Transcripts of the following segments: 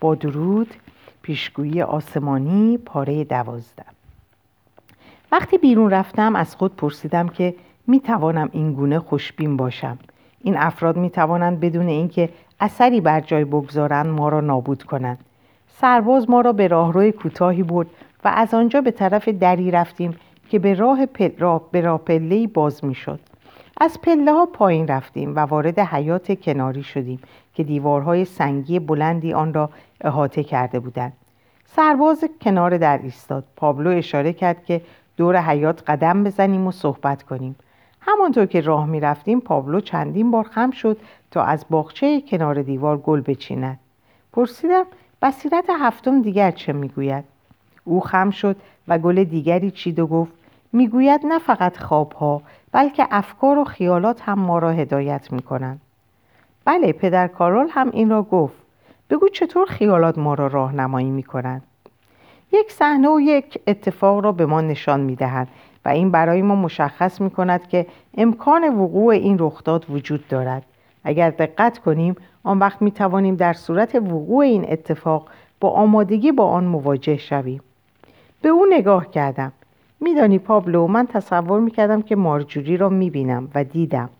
با درود پیشگویی آسمانی پاره دوازده. وقتی بیرون رفتم از خود پرسیدم که می توانم این گونه خوشبین باشم. این افراد می توانند بدون اینکه اثری بر جای بگذارند ما را نابود کنند. سرباز ما را به راهروی کوتاهی برد و از آنجا به طرف دری رفتیم که به راه, پل... راه... به راه پله باز می شد. از پله ها پایین رفتیم و وارد حیات کناری شدیم که دیوارهای سنگی بلندی آن را احاطه کرده بودند. سرباز کنار در ایستاد. پابلو اشاره کرد که دور حیات قدم بزنیم و صحبت کنیم. همانطور که راه می رفتیم پابلو چندین بار خم شد تا از باغچه کنار دیوار گل بچیند. پرسیدم بصیرت هفتم دیگر چه می‌گوید؟ او خم شد و گل دیگری چید و گفت می‌گوید نه فقط خوابها بلکه افکار و خیالات هم ما را هدایت می‌کنند بله پدر کارول هم این را گفت بگو چطور خیالات ما را راهنمایی می‌کنند. یک صحنه و یک اتفاق را به ما نشان می‌دهند و این برای ما مشخص می کند که امکان وقوع این رخداد وجود دارد. اگر دقت کنیم آن وقت می توانیم در صورت وقوع این اتفاق با آمادگی با آن مواجه شویم. به او نگاه کردم. میدانی پابلو من تصور می‌کردم که مارجوری را می‌بینم و دیدم.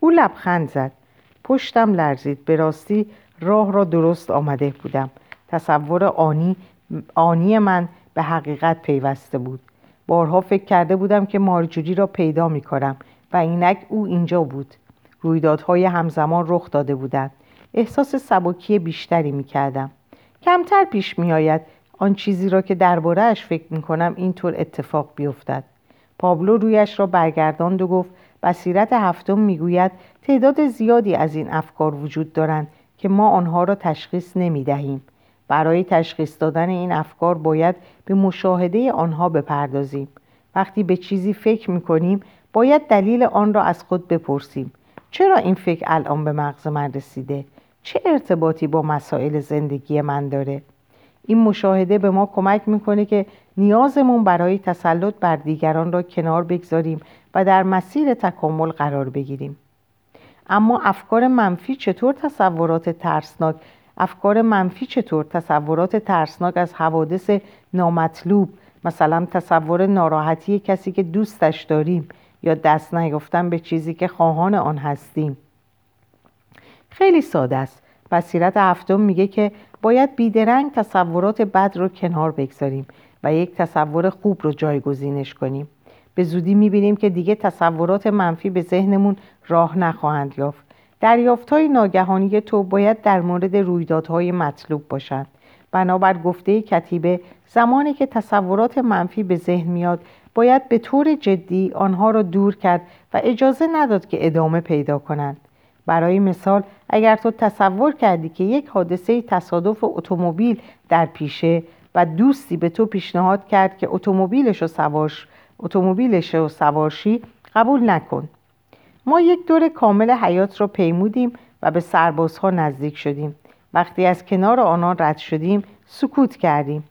او لبخند زد. پشتم لرزید. به راستی راه را درست آمده بودم. تصور آنی, آنی من به حقیقت پیوسته بود. بارها فکر کرده بودم که مارجوری را پیدا می‌کنم و اینک او اینجا بود. رویدادهای همزمان رخ داده بودند. احساس سبکی بیشتری می‌کردم کمتر پیش میآید آن چیزی را که دربارهاش فکر می‌کنم اینطور اتفاق بیفتد. پابلو رویش را برگرداند و گفت بصیرت هفتم می‌گوید تعداد زیادی از این افکار وجود دارند. که ما آنها را تشخیص نمی دهیم. برای تشخیص دادن این افکار باید به مشاهده آنها بپردازیم. وقتی به چیزی فکر می کنیم باید دلیل آن را از خود بپرسیم. چرا این فکر الان به مغز من رسیده؟ چه ارتباطی با مسائل زندگی من داره؟ این مشاهده به ما کمک می‌کنه که نیازمون برای تسلط بر دیگران را کنار بگذاریم و در مسیر تکامل قرار بگیریم اما افکار منفی چطور تصورات ترسناک افکار منفی چطور تصورات ترسناک از حوادث نامطلوب؟ مثلا تصور ناراحتی کسی که دوستش داریم یا دست نیافتن به چیزی که خواهان آن هستیم. خیلی ساده است. بصیرت هفتم میگه که باید بیدرنگ تصورات بد رو کنار بگذاریم و یک تصور خوب رو جایگزینش کنیم. به زودی می‌بینیم که دیگه تصورات منفی به ذهنمون راه نخواهند یافت. دریافت های ناگهانی تو باید در مورد رویدادهای مطلوب باشند. بنابر گفته کتیبه زمانی که تصورات منفی به ذهن میاد باید به طور جدی آنها را دور کرد و اجازه نداد که ادامه پیدا کنند. برای مثال اگر تو تصور کردی که یک حادثه تصادف اتومبیل در پیشه و دوستی به تو پیشنهاد کرد که اتومبیلش رو سوارش اتومبیلش رو سوارشی قبول نکن. ما یک دور کامل حیات را پیمودیم و به سربازها نزدیک شدیم. وقتی از کنار آنان رد شدیم سکوت کردیم.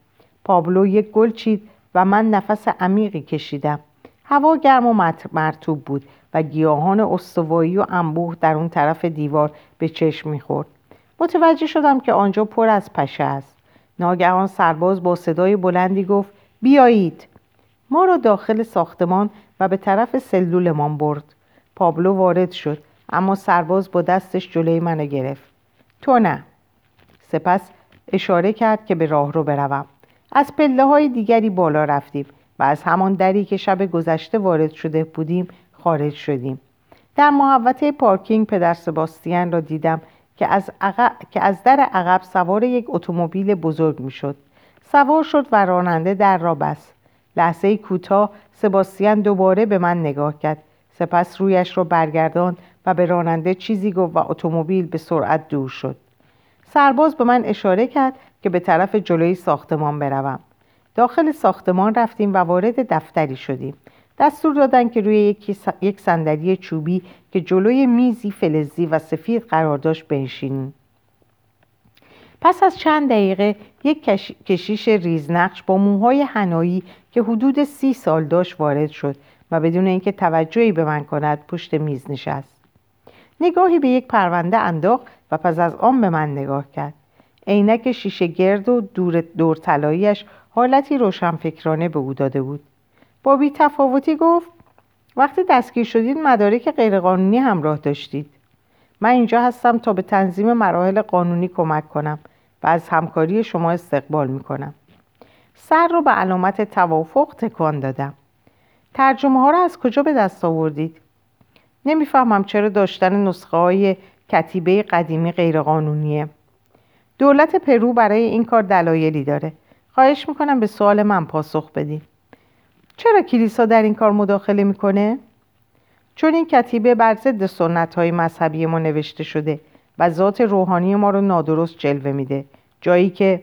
پابلو یک گل چید و من نفس عمیقی کشیدم. هوا گرم و مرتوب بود و گیاهان استوایی و انبوه در اون طرف دیوار به چشم می‌خورد. متوجه شدم که آنجا پر از پشه است. ناگهان سرباز با صدای بلندی گفت بیایید. ما را داخل ساختمان و به طرف سلولمان برد. پابلو وارد شد اما سرباز با دستش جلوی منو گرفت. تو نه. سپس اشاره کرد که به راه رو بروم. از پله های دیگری بالا رفتیم و از همان دری که شب گذشته وارد شده بودیم خارج شدیم. در محوطه پارکینگ پدر سباستیان را دیدم که از, که از در عقب سوار یک اتومبیل بزرگ می‌شد. سوار شد و راننده در را بست. لحظه کوتاه سباستیان دوباره به من نگاه کرد. سپس رویش را برگردان و به راننده چیزی گفت و اتومبیل به سرعت دور شد. سرباز به من اشاره کرد که به طرف جلوی ساختمان بروم. داخل ساختمان رفتیم و وارد دفتری شدیم. دستور دادن که روی یک صندلی چوبی که جلوی میزی فلزی و سفید قرار داشت بنشینیم. پس از چند دقیقه یک کشیش ریزنقش با موهای هنایی که حدود سی سال داشت وارد شد و بدون اینکه توجهی به من کند پشت میز نشست. نگاهی به یک پرونده انداخت و پس از آن به من نگاه کرد. عینک شیشه گرد و دور دور حالتی روشنفکرانه به او داده بود. با بی تفاوتی گفت وقتی دستگیر شدید مدارک غیرقانونی همراه داشتید. من اینجا هستم تا به تنظیم مراحل قانونی کمک کنم. و از همکاری شما استقبال می کنم سر رو به علامت توافق تکان دادم. ترجمه ها رو از کجا به دست آوردید؟ نمی‌فهمم چرا داشتن نسخه های کتیبه قدیمی غیرقانونیه. دولت پرو برای این کار دلایلی داره. خواهش می‌کنم به سوال من پاسخ بدید چرا کلیسا در این کار مداخله می‌کنه؟ چون این کتیبه بر ضد سنت های مذهبی ما نوشته شده. و ذات روحانی ما رو نادرست جلوه میده. جایی که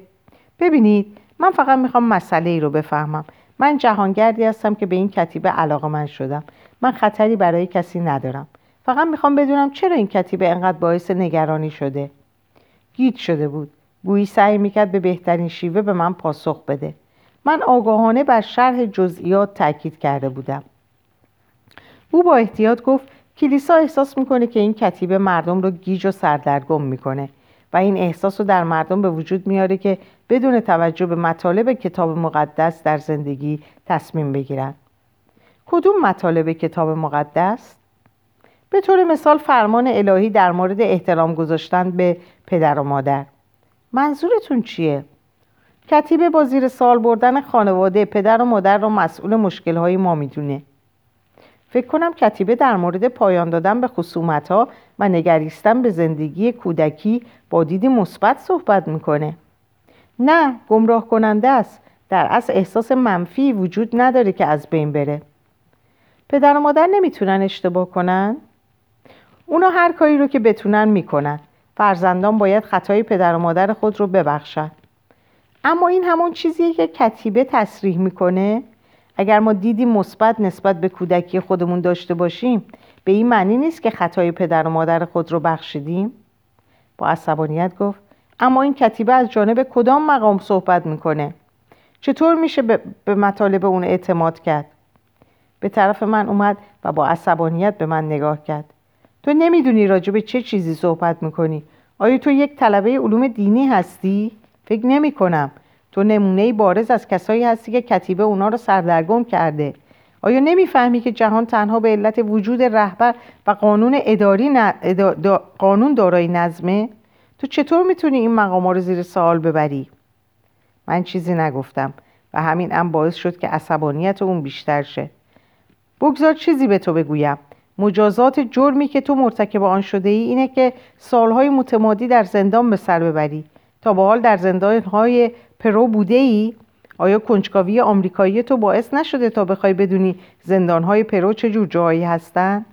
ببینید من فقط می‌خوام مسئله ای رو بفهمم. من جهانگردی هستم که به این کتیبه علاقه من شدم. من خطری برای کسی ندارم. فقط می‌خوام بدونم چرا این کتیبه انقدر باعث نگرانی شده. گیت شده بود. گویی سعی می‌کرد به بهترین شیوه به من پاسخ بده. من آگاهانه بر شرح جزئیات تاکید کرده بودم. او با احتیاط گفت کلیسا احساس می‌کنه که این کتیبه مردم رو گیج و سردرگم می‌کنه و این احساس رو در مردم به وجود میاره که بدون توجه به مطالب کتاب مقدس در زندگی تصمیم بگیرن کدوم مطالب کتاب مقدس؟ به طور مثال فرمان الهی در مورد احترام گذاشتن به پدر و مادر منظورتون چیه؟ کتیبه با زیر سال بردن خانواده پدر و مادر رو مسئول مشکلهای ما می‌دونه فکر کنم کتیبه در مورد پایان دادن به خصومت ها و نگریستن به زندگی کودکی با دیدی مثبت صحبت می‌کنه. نه گمراه کننده است. در اصل احساس منفی وجود نداره که از بین بره. پدر و مادر نمی‌تونن اشتباه کنن؟ اونا هر کاری رو که بتونن می‌کنن. فرزندان باید خطای پدر و مادر خود رو ببخشن. اما این همون چیزیه که کتیبه تصریح می‌کنه؟ اگر ما دیدی مثبت نسبت به کودکی خودمون داشته باشیم به این معنی نیست که خطای پدر و مادر خود رو بخشیدیم. با عصبانیت گفت اما این کتیبه از جانب کدام مقام صحبت می‌کنه؟ چطور میشه به مطالب اون اعتماد کرد؟ به طرف من اومد و با عصبانیت به من نگاه کرد. تو نمی‌دونی راجع به چه چیزی صحبت می‌کنی؟ آیا تو یک طلبه علوم دینی هستی؟ فکر نمی کنم تو نمونه بارز از کسایی هستی که کتیبه اونا رو سردرگم کرده. آیا نمی‌فهمی که جهان تنها به علت وجود رهبر و قانون اداری قانون دارای نظمه؟ تو چطور می‌تونی این مقام رو زیر سوال ببری؟ من چیزی نگفتم و همین ام باعث شد که عصبانیت اون بیشتر شه. بگذار چیزی به تو بگویم. مجازات جرمی که تو مرتکب آن شده ای اینه که سالهای متمادی در زندان به سر ببری تا به حال در زندانهای پرو بوده ای؟ آیا کنجکاوی آمریکایی تو باعث نشده تا بخوای بدونی زندانهای پرو چه جور جایی هستن؟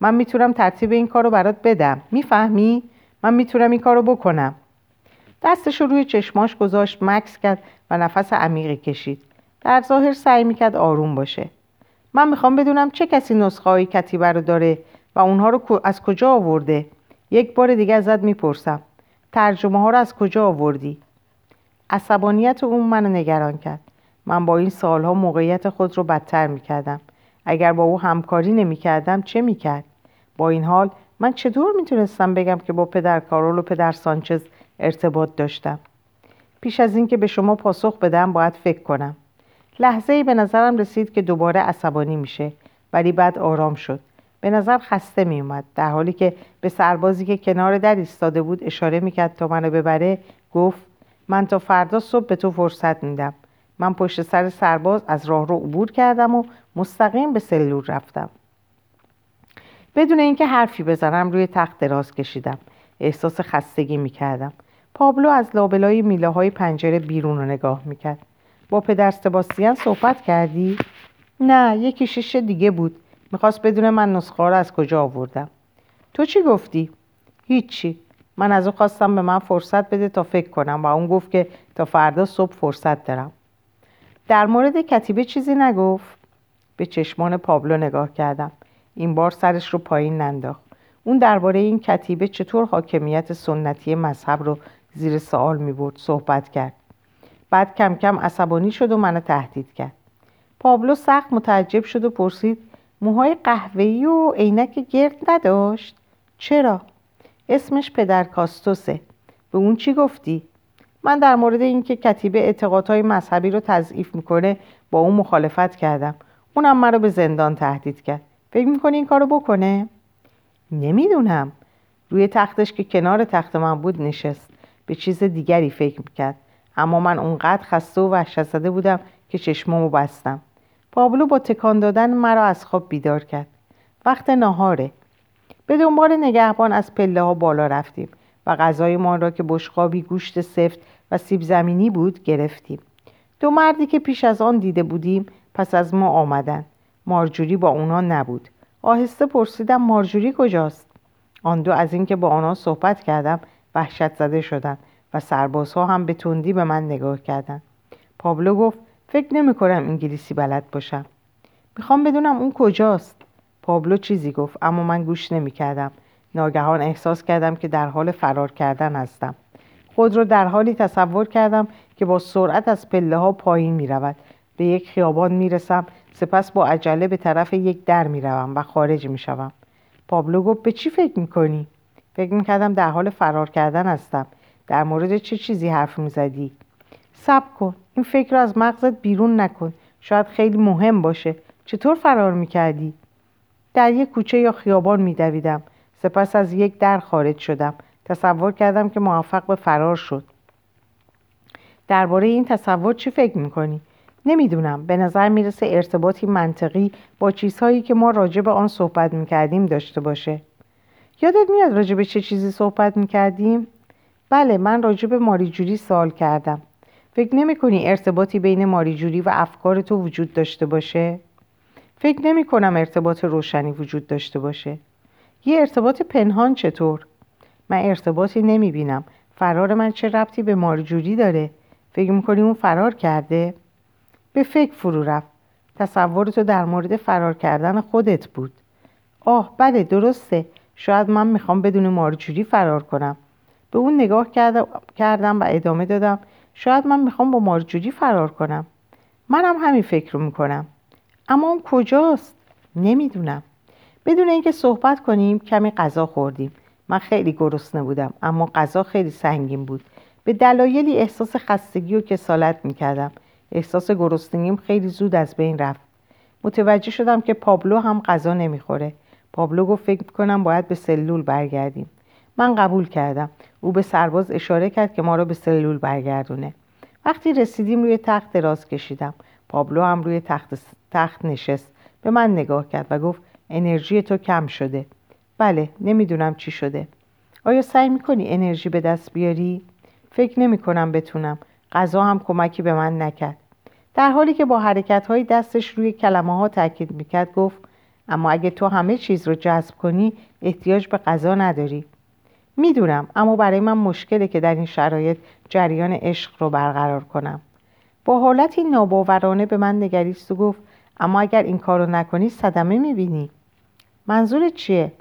من می‌تونم ترتیب این کار رو برات بدم. می‌فهمی؟ من می‌تونم این کار رو بکنم. دستش رو روی چشماش گذاشت مکث کرد و نفس عمیقی کشید. در ظاهر سعی می‌کرد آروم باشه. من می‌خوام بدونم چه کسی نسخه های کتیبه رو داره و اونها رو از کجا آورده. یک بار دیگه ازت می‌پرسم. ترجمه ها رو از کجا آوردی؟ عصبانیت اون منو نگران کرد. من با این سالها موقعیت خود رو بدتر می‌کردم. اگر با او همکاری نمی‌کردم چه می‌کرد؟ با این حال من چطور می‌تونستم بگم که با پدر کارول و پدر سانچز ارتباط داشتم؟ پیش از اینکه به شما پاسخ بدم باید فکر کنم. لحظه ای به نظرم رسید که دوباره عصبانی میشه ولی بعد آرام شد. به نظر خسته میومد در حالی که به سربازی که کنار در ایستاده بود اشاره می‌کرد تا منو ببره گفت من تا فردا صبح به تو فرصت میدم. من پشت سر سرباز از راه رو عبور کردم و مستقیم به سلول رفتم. بدون اینکه حرفی بزنم روی تخت دراز کشیدم. احساس خستگی می‌کردم. پابلو از لابلای میله های پنجره بیرون رو نگاه می‌کرد. با پدر سباستیان صحبت کردی؟ نه یکی شش دیگه بود. می‌خواست بدون من نسخه رو از کجا آوردم؟ تو چی گفتی؟ هیچی. من از او خواستم به من فرصت بده تا فکر کنم و اون گفت که تا فردا صبح فرصت دارم. در مورد کتیبه چیزی نگفت. به چشمان پابلو نگاه کردم. این بار سرش رو پایین ننداخت. اون درباره این کتیبه چطور حاکمیت سنتی مذهب رو زیر سوال می برد صحبت کرد. بعد کم کم عصبانی شد و منو تهدید کرد. پابلو سخت متعجب شد و پرسید موهای قهوه‌ای و عینک گرد نداشت؟ چرا؟ اسمش پدر کاستوسه. به اون چی گفتی؟ من در مورد اینکه کتیبه اعتقادهای مذهبی رو تضعیف می‌کنه با اون مخالفت کردم. اونم مرا به زندان تهدید کرد. فکر می‌کنی این کارو بکنه؟ نمی‌دونم. روی تختش که کنار تخت من بود نشست. به چیز دیگری فکر می‌کرد. اما من اونقدر خسته و وحشت زده بودم که چشمامو بستم. پابلو با تکان دادن مرا از خواب بیدار کرد. وقت ناهاره. به دنبال نگهبان از پله ها بالا رفتیم و غذایمان را که بشقابی گوشت سفت و سیب زمینی بود گرفتیم. دو مردی که پیش از آن دیده بودیم پس از ما آمدند مارجوری با اونا نبود. آهسته پرسیدم مارجوری کجاست؟ آن دو از اینکه با آنها صحبت کردم وحشت زده شدند و سربازها هم به تندی به من نگاه کردند. پابلو گفت فکر نمی کنم انگلیسی بلد باشم. می‌خوام بدونم اون کجاست؟ پابلو چیزی گفت اما من گوش نمی کردم ناگهان احساس کردم که در حال فرار کردن هستم. خود را در حالی تصور کردم که با سرعت از پله ها پایین می رود به یک خیابان می رسم سپس با عجله به طرف یک در می روم و خارج می شوم پابلو گفت به چی فکر می کنی؟ فکر می کردم در حال فرار کردن هستم. در مورد چه چیزی حرف می زدی؟ سب کن. این فکر رو از مغزت بیرون نکن. شاید خیلی مهم باشه. چطور فرار می کردی؟ در یک کوچه یا خیابان می دویدم. سپس از یک در خارج شدم تصور کردم که موفق به فرار شد درباره این تصور چی فکر می‌کنی؟ نمی‌دونم به نظر می‌رسه ارتباطی منطقی با چیزهایی که ما راجع به آن صحبت می‌کردیم داشته باشه یادت میاد راجع به چه چیزی صحبت می‌کردیم؟ بله من راجع به ماریجوری سوال کردم فکر نمی کنی ارتباطی بین ماریجوری و افکار تو وجود داشته باشه؟ فکر نمی کنم ارتباط روشنی وجود داشته باشه. یه ارتباط پنهان چطور؟ من ارتباطی نمی بینم. فرار من چه ربطی به مارجوری داره؟ فکر می‌کنی اون فرار کرده؟ به فکر فرو رفت. تصور تو در مورد فرار کردن خودت بود. آه بله درسته. شاید من می‌خوام بدون مارجوری فرار کنم. به اون نگاه کردم و ادامه دادم. شاید من می‌خوام با مارجوری فرار کنم. منم همین فکر رو می‌کنم. اما اون کجاست؟ نمی‌دونم. بدون اینکه صحبت کنیم کمی غذا خوردیم. من خیلی گرسنه بودم اما غذا خیلی سنگین بود. به دلایلی احساس خستگی و کسالت می‌کردم. احساس گرسنگیم خیلی زود از بین رفت. متوجه شدم که پابلو هم غذا نمی‌خوره. پابلو گفت فکر کنم باید به سلول برگردیم. من قبول کردم. او به سرباز اشاره کرد که ما را به سلول برگردونه. وقتی رسیدیم روی تخت دراز کشیدم. پابلو هم روی تخت, تخت نشست. به من نگاه کرد و گفت انرژی تو کم شده. بله نمی‌دونم چی شده. آیا سعی می‌کنی انرژی به دست بیاری؟ فکر نمی کنم بتونم. غذا هم کمکی به من نکرد. در حالی که با حرکت های دستش روی کلمه ها تاکید می‌کرد گفت اما اگه تو همه چیز رو جذب کنی احتیاج به غذا نداری. می‌دونم اما برای من مشکله که در این شرایط جریان عشق رو برقرار کنم. با حالتی ناباورانه به من نگریست و گفت اما اگر این کارو نکنی صدمه می‌بینی. منظور چیه؟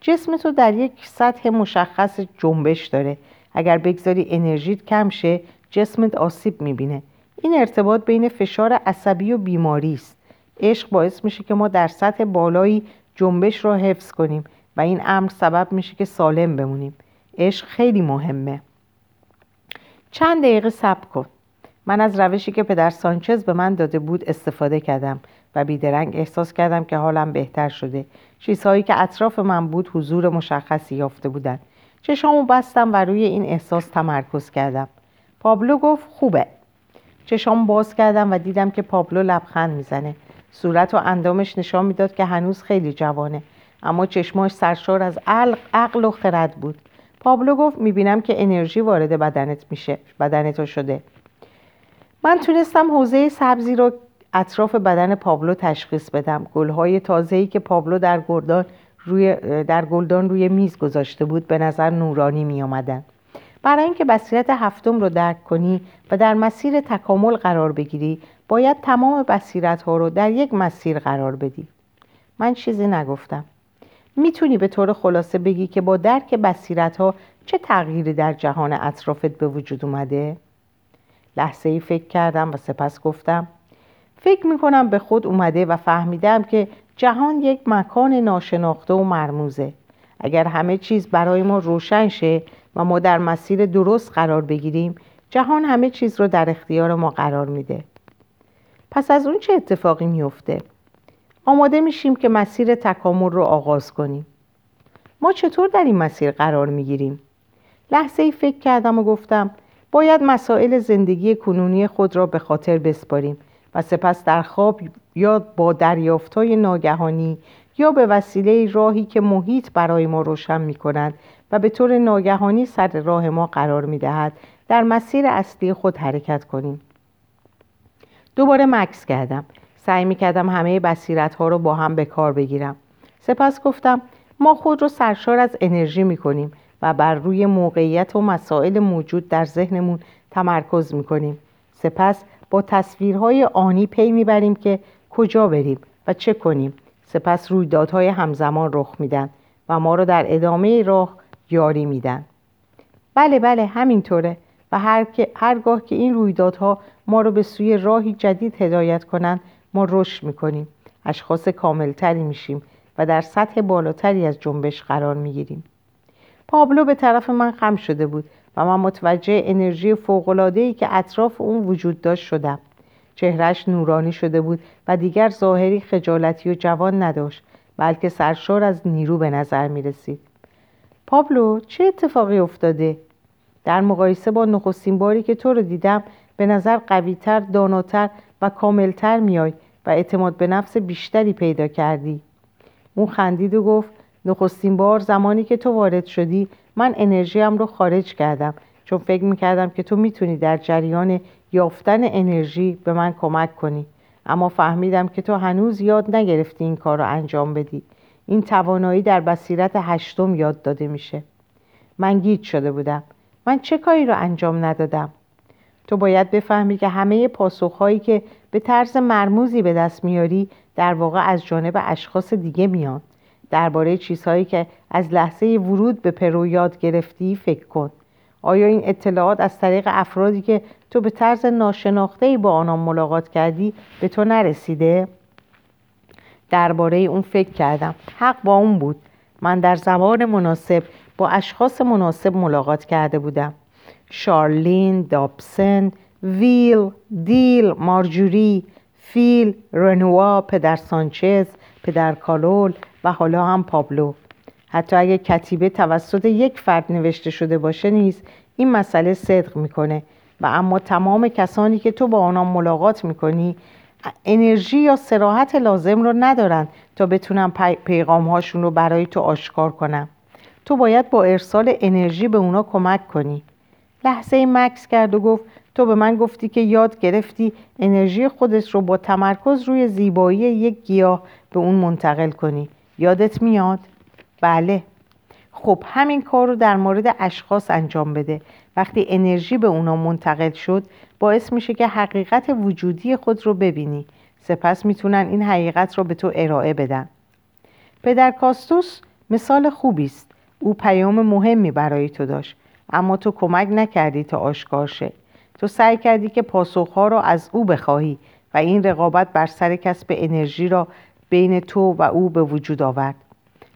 جسم تو در یک سطح مشخص جنبش داره. اگر بگذاری انرژیت کم شه جسمت آسیب می‌بینه. این ارتباط بین فشار عصبی و بیماری است. عشق باعث میشه که ما در سطح بالایی جنبش رو حفظ کنیم و این امر سبب میشه که سالم بمونیم. عشق خیلی مهمه. چند دقیقه صبر کن. من از روشی که پدر سانچز به من داده بود استفاده کردم و بیدرنگ احساس کردم که حالم بهتر شده. چیزهایی که اطراف من بود حضور مشخصی یافته بودند. چشامو بستم و روی این احساس تمرکز کردم. پابلو گفت خوبه. چشام باز کردم و دیدم که پابلو لبخند می‌زنه. صورت و اندامش نشان می‌داد که هنوز خیلی جوانه. اما چشماش سرشار از عقل و خرد بود. پابلو گفت می‌بینم که انرژی وارد بدنت میشه. بدنت شده. من تونستم حوزه سبزی رو اطراف بدن پابلو تشخیص بدم گلهای تازه‌ای که پابلو در گلدان روی در گلدان روی میز گذاشته بود به نظر نورانی می آمدن. برای اینکه بصیرت هفتم رو درک کنی و در مسیر تکامل قرار بگیری باید تمام بصیرت ها رو در یک مسیر قرار بدی من چیزی نگفتم می‌تونی به طور خلاصه بگی که با درک بصیرت ها چه تغییری در جهان اطرافت به وجود اومده؟ لحظه ای فکر کردم و سپس گفتم فکر می‌کنم به خود اومده و فهمیدم که جهان یک مکان ناشناخته و مرموزه اگر همه چیز برای ما روشن شه و ما در مسیر درست قرار بگیریم جهان همه چیز رو در اختیار ما قرار میده پس از اون چه اتفاقی میفته؟ آماده میشیم که مسیر تکامل رو آغاز کنیم ما چطور در این مسیر قرار می‌گیریم؟ لحظه ای فکر کردم و گفتم باید مسائل زندگی کنونی خود را به خاطر بسپاریم و سپس در خواب یا با دریافتهای ناگهانی یا به وسیله راهی که محیط برای ما روشن می کند و به طور ناگهانی سر راه ما قرار می دهد در مسیر اصلی خود حرکت کنیم. دوباره مکس کردم. سعی می کردم همه بصیرت ها رو با هم به کار بگیرم. سپس گفتم ما خود رو سرشار از انرژی می کنیم و بر روی موقعیت و مسائل موجود در ذهنمون تمرکز می کنیم سپس با تصویرهای آنی پی می‌بریم که کجا بریم و چه کنیم. سپس رویدادهای همزمان رخ میدن و ما رو در ادامه راه یاری میدن. بله بله همینطوره. و هر که هرگاه که این رویدادها ما رو به سوی راهی جدید هدایت کنند ما رشد می‌کنیم. اشخاص کاملتری میشیم و در سطح بالاتری از جنبش قرار می‌گیریم. پابلو به طرف من خم شده بود و من متوجه انرژی فوق‌العاده‌ای که اطراف اون وجود داشت شدم. چهرش نورانی شده بود و دیگر ظاهری خجالتی و جوان نداشت بلکه سرشار از نیرو به نظر می رسید پابلو چه اتفاقی افتاده؟ در مقایسه با نخستین باری که تو رو دیدم به نظر قویتر، داناتر و کاملتر میای و اعتماد به نفس بیشتری پیدا کردی. اون خندید و گفت نخستین بار زمانی که تو وارد شدی من انرژیم رو خارج کردم. چون فکر می‌کردم که تو می‌تونی در جریان یافتن انرژی به من کمک کنی. اما فهمیدم که تو هنوز یاد نگرفتی این کار رو انجام بدی. این توانایی در بصیرت هشتم یاد داده میشه. من گیج شده بودم. من چه کاری رو انجام ندادم؟ تو باید بفهمی که همه پاسخهایی که به طرز مرموزی به دست میاری در واقع از جانب اشخاص دیگه میان. درباره چیزهایی که از لحظه ورود به پرو یاد گرفتی فکر کن. آیا این اطلاعات از طریق افرادی که تو به طرز ناشناخته با آنان ملاقات کردی به تو نرسیده؟ درباره اون فکر کردم. حق با اون بود. من در زمان مناسب با اشخاص مناسب ملاقات کرده بودم. شارلین، دابسن، ویل، دیل، مارجوری، فیل، رنوا، پدر سانچز، پدر کالول و حالا هم پابلو. حتی اگه کتیبه توسط یک فرد نوشته شده باشه نیز این مسئله صدق می‌کنه. و اما تمام کسانی که تو با آنان ملاقات می‌کنی انرژی یا سراحت لازم رو ندارن تا بتونن پیغام هاشون رو برای تو آشکار کنن. تو باید با ارسال انرژی به اونا کمک کنی. لحظه مکس کرد و گفت تو به من گفتی که یاد گرفتی انرژی خودت رو با تمرکز روی زیبایی یک گیاه به اون منتقل کنی. یادت میاد؟ بله. خب همین کار رو در مورد اشخاص انجام بده. وقتی انرژی به اونا منتقل شد باعث میشه که حقیقت وجودی خود رو ببینی. سپس می‌تونن این حقیقت رو به تو ارائه بدن. پدر کاستوس مثال خوبی است او پیام مهمی برای تو داشت. اما تو کمک نکردی تا آشکار شه. تو سعی کردی که پاسخها را از او بخواهی و این رقابت بر سر کسب انرژی را بین تو و او به وجود آورد.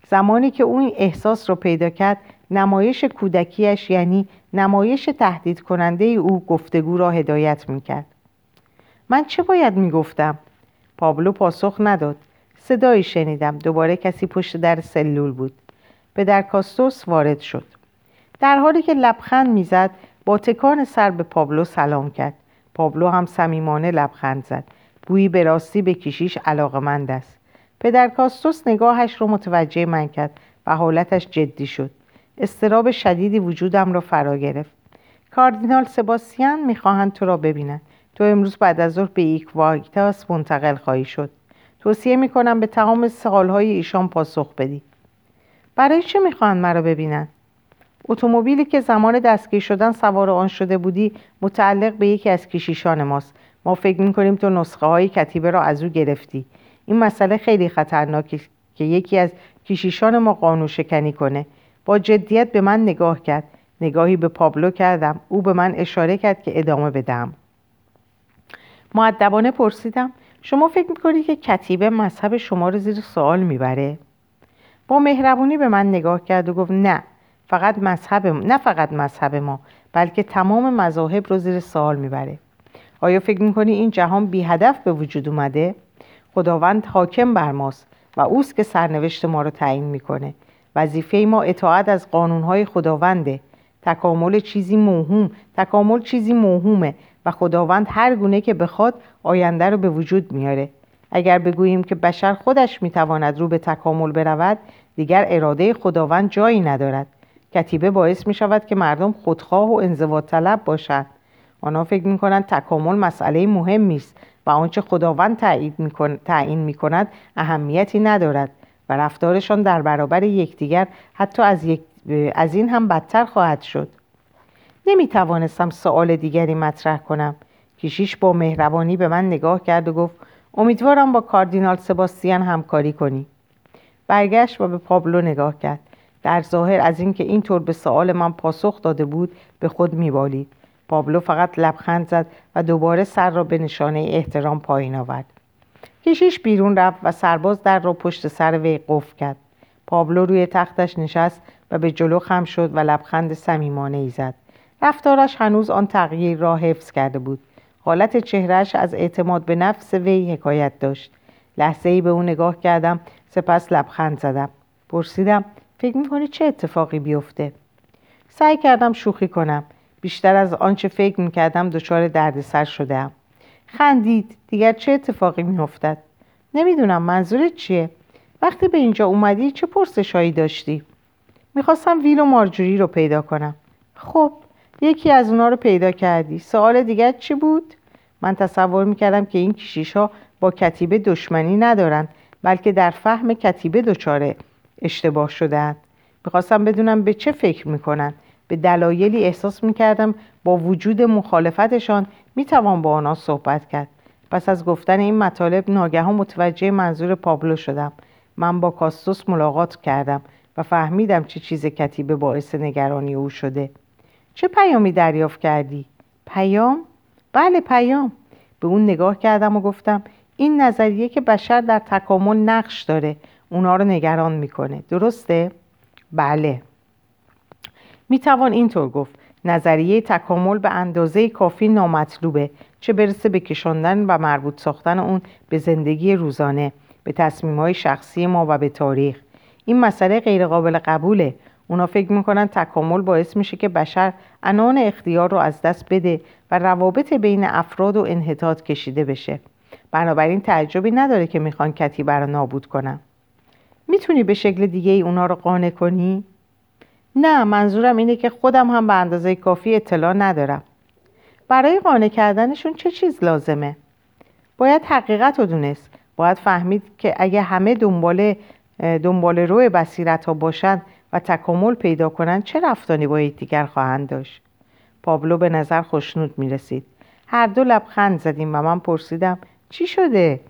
زمانی که او این احساس را پیدا کرد نمایش کودکیش یعنی نمایش تهدید کننده او گفتگو را هدایت می‌کرد. من چه باید می‌گفتم؟ پابلو پاسخ نداد. صدایی شنیدم. دوباره کسی پشت در سلول بود. پدر کاستوس وارد شد. در حالی که لبخند می‌زد با تکان سر به پابلو سلام کرد. پابلو هم صمیمانه لبخند زد. گویی به راستی به کشیش علاقمند است. پدر کاستوس نگاهش رو متوجه من کرد و حالتش جدی شد. اضطراب شدیدی وجودم را فرا گرفت. کاردینال سباستیان می‌خواهند تو را ببینند تو امروز بعد از ظهر به ایکوایتاس منتقل خواهی شد. توصیه می‌کنم به تمام سوالهای ایشان پاسخ بدی برای چه می‌خواهند مرا ببینند اتومبیلی که زمان دستگیر شدن سوار آن شده بودی متعلق به یکی از کشیشان ماست. ما فکر می‌کنیم تو نسخه های کتیبه را از او گرفتی. این مسئله خیلی خطرناکی که یکی از کشیشان ما قانون شکنی کنه. با جدیت به من نگاه کرد. نگاهی به پابلو کردم. او به من اشاره کرد که ادامه بدم. معدبانه پرسیدم شما فکر می‌کنید که کتیبه مذهب شما رو زیر سوال می‌بره؟ با مهربونی به من نگاه کرد و گفت نه فقط مذهب نه فقط مذهب ما بلکه تمام مذاهب رو زیر سوال می‌بره. آیا فکر می‌کنی این جهان بی هدف به وجود اومده؟ خداوند حاکم بر ماست و اوست که سرنوشت ما رو تعیین می‌کنه. وظیفه ما اطاعت از قانونهای خداونده تکامل چیزی موهوم تکامل چیزی موهومه و خداوند هر گونه که بخواد آینده رو به وجود میاره. اگر بگوییم که بشر خودش می‌تواند رو به تکامل برود دیگر اراده خداوند جایی ندارد. کتیبه باعث می شود که مردم خودخواه و انضباط طلب باشند. آنها فکر می کنند تکامل مسئله مهمی است و آنچه خداوند تعیین می کند اهمیتی ندارد و رفتارشان در برابر یکدیگر حتی از, یک... از این هم بدتر خواهد شد. نمی توانستم سوال دیگری مطرح کنم. کشیش با مهربانی به من نگاه کرد و گفت امیدوارم با کاردینال سباستیان همکاری کنی. برگشت و به پابلو نگاه کرد. در ظاهر از اینکه اینطور به سوال من پاسخ داده بود به خود میبالید. پابلو فقط لبخند زد و دوباره سر را به نشانه احترام پایین آورد. کشیش بیرون رفت و سرباز در را پشت سر وی قفل کرد. پابلو روی تختش نشست و به جلو خم شد و لبخند صمیمانه ای زد. رفتارش هنوز آن تغییر را حفظ کرده بود. حالت چهرهش از اعتماد به نفس وی حکایت داشت. لحظه ای به او نگاه کردم سپس لبخند زدم. پرسیدم فکر می‌کنی چه اتفاقی بیفته؟ سعی کردم شوخی کنم. بیشتر از آنچه فکر می‌کردم دچار دردسر شدم خندید. دیگر چه اتفاقی میافتد؟ نمی‌دونم. منظورت چیه؟ وقتی به اینجا اومدی چه پرسشهایی داشتی؟ می‌خواستم ویل و مارجوری رو پیدا کنم. خب یکی از اونا رو پیدا کردی. سوال دیگر چی بود؟ من تصور می‌کردم که این کشیش با کتیبه دشمنی ندارن بلکه در فهم کتیبه دچار اشتباه شدن می‌خواستم بدونم به چه فکر می‌کنن به دلایلی احساس می‌کردم با وجود مخالفتشان می‌توان با آنها صحبت کرد پس از گفتن این مطالب ناگهان متوجه منظور پابلو شدم من با کاستوس ملاقات کردم و فهمیدم چه چیز کتیبه باعث نگرانی او شده چه پیامی دریافت کردی؟ پیام؟ بله پیام به اون نگاه کردم و گفتم این نظریه که بشر در تکامل نقش داره اونا رو نگران می‌کنه درسته؟ بله می‌توان اینطور گفت. نظریه تکامل به اندازه کافی نامطلوبه چه برسه به کشاندن و مربوط ساختن اون به زندگی روزانه به تصمیم های شخصی ما و به تاریخ. این مسئله غیرقابل قبوله. اونا فکر می‌کنن تکامل باعث میشه که بشر انان اختیار رو از دست بده و روابط بین افراد و انحطاط کشیده بشه. بنابراین تعجبی نداره که می‌خوان کتیبه رو نابود کنن. می‌تونی به شکل دیگه ای اونا رو قانع کنی؟ نه منظورم اینه که خودم هم به اندازه کافی اطلاع ندارم. برای قانع کردنشون چه چیز لازمه؟ باید حقیقت رو دونست. باید فهمید که اگه همه دنبال دنبال روی بصیرت ها باشن و تکامل پیدا کنند چه رفتانی با یکدیگر خواهند داشت؟ پابلو به نظر خوشنود می رسید هر دو لبخند زدیم و من پرسیدم چی شده؟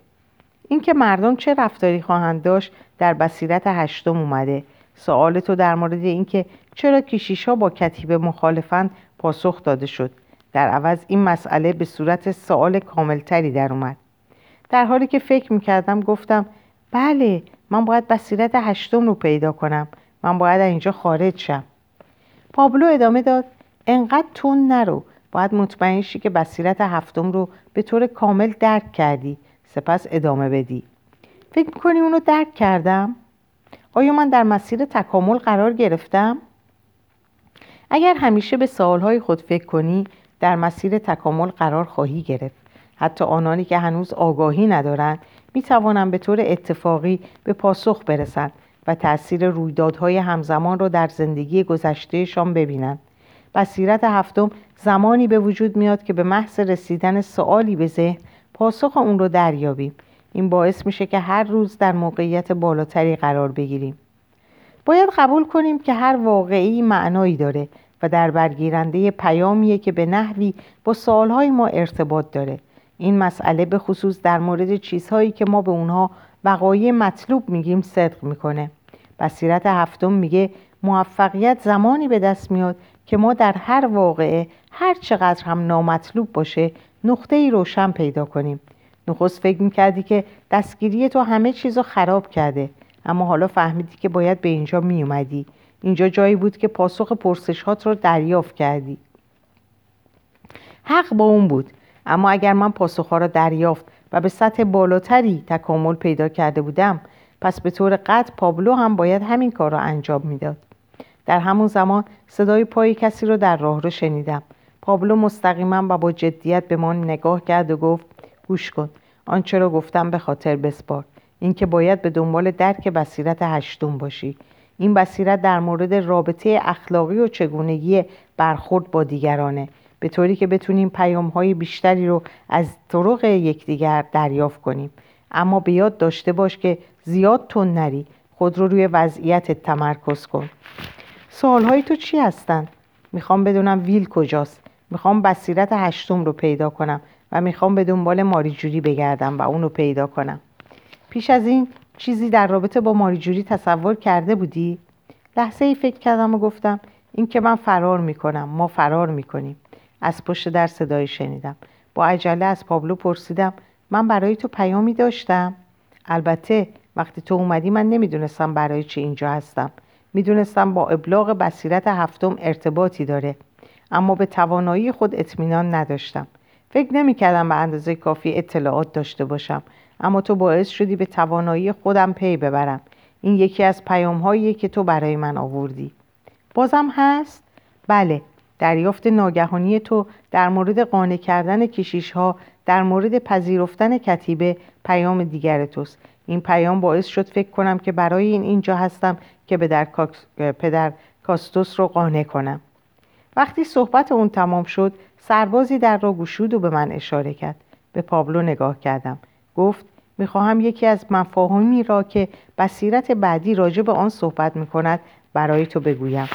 اینکه مردم چه رفتاری خواهند داشت در بصیرت هشتم اومده. سوال تو در مورد اینکه چرا کشیش ها با کتیبه مخالفند پاسخ داده شد. در عوض این مسئله به صورت سوال کاملتری در اومد. در حالی که فکر می‌کردم گفتم بله من باید بصیرت هشتم رو پیدا کنم. من باید اینجا خارج شم. پابلو ادامه داد انقدر تون نرو. باید مطمئن شی که بصیرت هفتم رو به طور کامل درک کردی. سپس ادامه بدی. فکر می‌کنی اونو درک کردم؟ آیا من در مسیر تکامل قرار گرفتم؟ اگر همیشه به سوالهای خود فکر کنی در مسیر تکامل قرار خواهی گرفت. حتی آنانی که هنوز آگاهی ندارند می توانند به طور اتفاقی به پاسخ برسند و تاثیر رویدادهای همزمان را در زندگی گذشتهشان ببینند. بصیرت هفتم زمانی به وجود میاد که به محض رسیدن سوالی به ذهن پاسخ اون رو دریابیم. این باعث میشه که هر روز در موقعیت بالاتری قرار بگیریم. باید قبول کنیم که هر واقعی معنایی داره و در برگیرنده پیامیه که به نحوی با سوالهای ما ارتباط داره. این مسئله به خصوص در مورد چیزهایی که ما به اونها وقایع مطلوب میگیم صدق می‌کنه. بصیرت هفتم میگه موفقیت زمانی به دست میاد که ما در هر واقعه هر چقدر هم نامطلوب باشه نقطه ای روشن پیدا کنیم. نخست فکر می‌کردی که دستگیری تو همه چیز رو خراب کرده. اما حالا فهمیدی که باید به اینجا میومدی اینجا جایی بود که پاسخ پرسشات رو دریافت کردی. حق با اون بود. اما اگر من پاسخها را دریافت و به سطح بالاتری تکامل پیدا کرده بودم پس به طور قطع پابلو هم باید همین کار را انجام می‌داد. در همون زمان صدای پای کسی را در راه رو شنیدم. پابلو مستقیما و با جدیت به ما نگاه کرد و گفت گوش کن. آنچه را گفتم به خاطر بسپار. اینکه باید به دنبال درک بصیرت هشتم باشی. این بصیرت در مورد رابطه اخلاقی و چگونگی برخورد با دیگرانه. به طوری که بتونیم پیام های بیشتری رو از طرق یکدیگر دریافت کنیم. اما به یاد داشته باش که زیاد تون نری. خود رو روی وضعیت تمرکز کن. سوالهای تو چی هستن؟ می‌خوام بدونم ویل کجاست. می‌خوام بصیرت هشتم رو پیدا کنم. و می‌خوام به دنبال ماریجوری بگردم و اونو پیدا کنم. پیش از این چیزی در رابطه با ماریجوری تصور کرده بودی؟ لحظه ای فکر کردم و گفتم این که من فرار می‌کنم. ما فرار می‌کنیم. از پشت در صدای شنیدم. با عجله از پابلو پرسیدم من برای تو پیامی داشتم؟ البته وقتی تو اومدی من نمی‌دونستم برای چی اینجا هستم. می‌دونستم با ابلاغ بصیرت هفتم ارتباطی داره. اما به توانایی خود اطمینان نداشتم. فکر نمی‌کردم به اندازه کافی اطلاعات داشته باشم اما تو باعث شدی به توانایی خودم پی ببرم. این یکی از پیام که تو برای من آوردی. بازم هست؟ بله دریافت ناگهانی تو در مورد قانع کردن کشیش ها در مورد پذیرفتن کتیبه پیام دیگر توست. این پیام باعث شد فکر کنم که برای این اینجا هستم که پدر, پدر کاستوس رو قانع کنم. وقتی صحبت اون تمام شد سربازی در را گشود و به من اشاره کرد. به پابلو نگاه کردم. گفت می‌خواهم یکی از مفاهیمی را که بصیرت بعدی راجع به آن صحبت می‌کند برای تو بگویم.